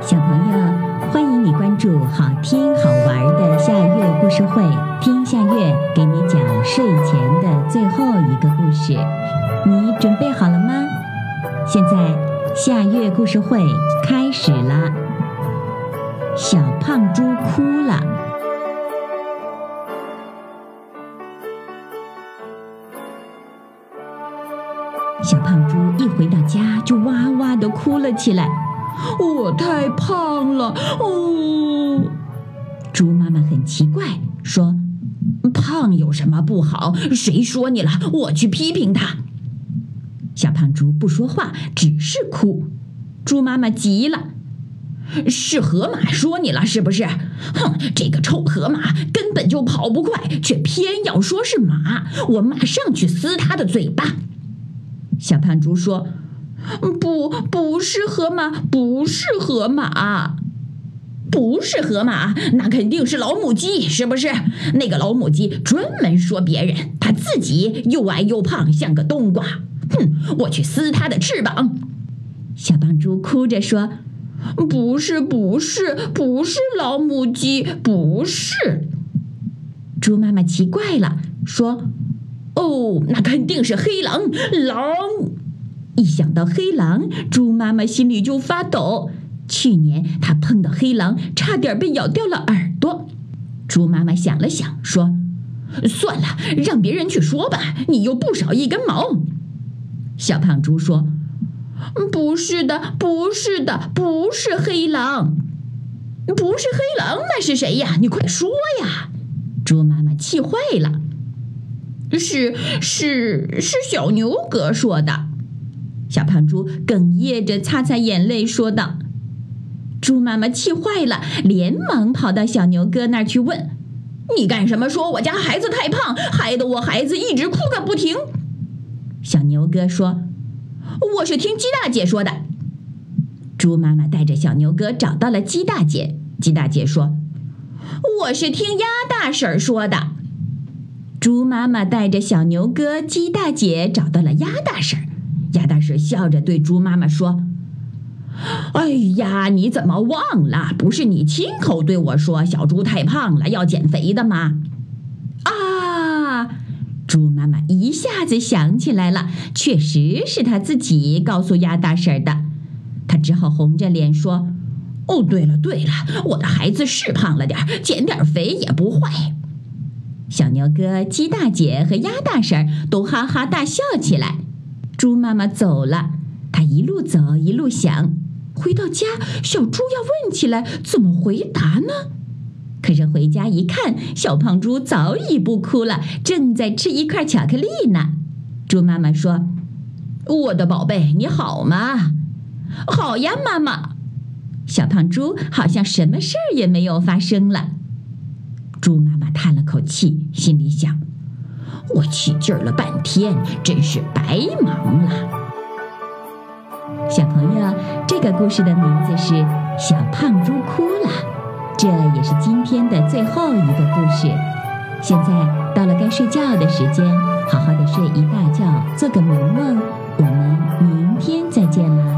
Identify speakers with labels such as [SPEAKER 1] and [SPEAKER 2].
[SPEAKER 1] 小朋友，欢迎你关注好听好玩的夏月故事会，听夏月给你讲睡前的最后一个故事。你准备好了吗？现在夏月故事会开始了！小胖猪哭了。小胖猪一回到家就哇哇的哭了起来。
[SPEAKER 2] 我太胖了，哦！
[SPEAKER 1] 猪妈妈很奇怪，说：“
[SPEAKER 2] 胖有什么不好？谁说你了？我去批评他。”
[SPEAKER 1] 小胖猪不说话，只是哭。猪妈妈急了：“
[SPEAKER 2] 是河马说你了是不是？哼，这个臭河马根本就跑不快，却偏要说是马。我马上去撕他的嘴巴。”
[SPEAKER 1] 小胖猪说。
[SPEAKER 2] 不，不是河马，不是河马，不是河马，那肯定是老母鸡，是不是？那个老母鸡专门说别人，它自己又矮又胖，像个冬瓜。哼，我去撕它的翅膀。
[SPEAKER 1] 小胖猪哭着说：“
[SPEAKER 2] 不是，不是，不是老母鸡，不是。”
[SPEAKER 1] 猪妈妈奇怪了，说：“
[SPEAKER 2] 哦，那肯定是黑狼，狼。”
[SPEAKER 1] 一想到黑狼，猪妈妈心里就发抖。去年她碰到黑狼，差点被咬掉了耳朵。猪妈妈想了想，说：“
[SPEAKER 2] 算了，让别人去说吧。你又不少一根毛。”
[SPEAKER 1] 小胖猪说：“
[SPEAKER 2] 不是的，不是的，不是黑狼，不是黑狼，那是谁呀？你快说呀！”
[SPEAKER 1] 猪妈妈气坏了：“
[SPEAKER 2] 是是是，小牛哥说的。”
[SPEAKER 1] 小胖猪哽咽着擦擦眼泪，说道：“猪妈妈气坏了，连忙跑到小牛哥那儿去问：‘
[SPEAKER 2] 你干什么？说我家孩子太胖，害得我孩子一直哭个不停。’
[SPEAKER 1] 小牛哥说：‘
[SPEAKER 2] 我是听鸡大姐说的。’
[SPEAKER 1] 猪妈妈带着小牛哥找到了鸡大姐，鸡大姐说：‘
[SPEAKER 2] 我是听鸭大婶说的。’
[SPEAKER 1] 猪妈妈带着小牛哥、鸡大姐找到了鸭大婶。”鸭大婶笑着对猪妈妈说：“
[SPEAKER 2] 哎呀，你怎么忘了？不是你亲口对我说小猪太胖了，要减肥的吗？”
[SPEAKER 1] 啊！猪妈妈一下子想起来了，确实是她自己告诉鸭大婶的。她只好红着脸说：“
[SPEAKER 2] 哦，对了对了，我的孩子是胖了点减点肥也不坏。”
[SPEAKER 1] 小牛哥、鸡大姐和鸭大婶都哈哈大笑起来。猪妈妈走了，她一路走一路想，回到家，小猪要问起来怎么回答呢？可是回家一看，小胖猪早已不哭了，正在吃一块巧克力呢。猪妈妈说：“
[SPEAKER 2] 我的宝贝，你好吗？”“
[SPEAKER 1] 好呀，妈妈。”小胖猪好像什么事儿也没有发生了。猪妈妈叹了口气，心里想。
[SPEAKER 2] 我起劲儿了半天，真是白忙了。
[SPEAKER 1] 小朋友，这个故事的名字是《小胖猪哭了》，这也是今天的最后一个故事。现在到了该睡觉的时间，好好的睡一大觉，做个美梦。我们明天再见啦，晚安。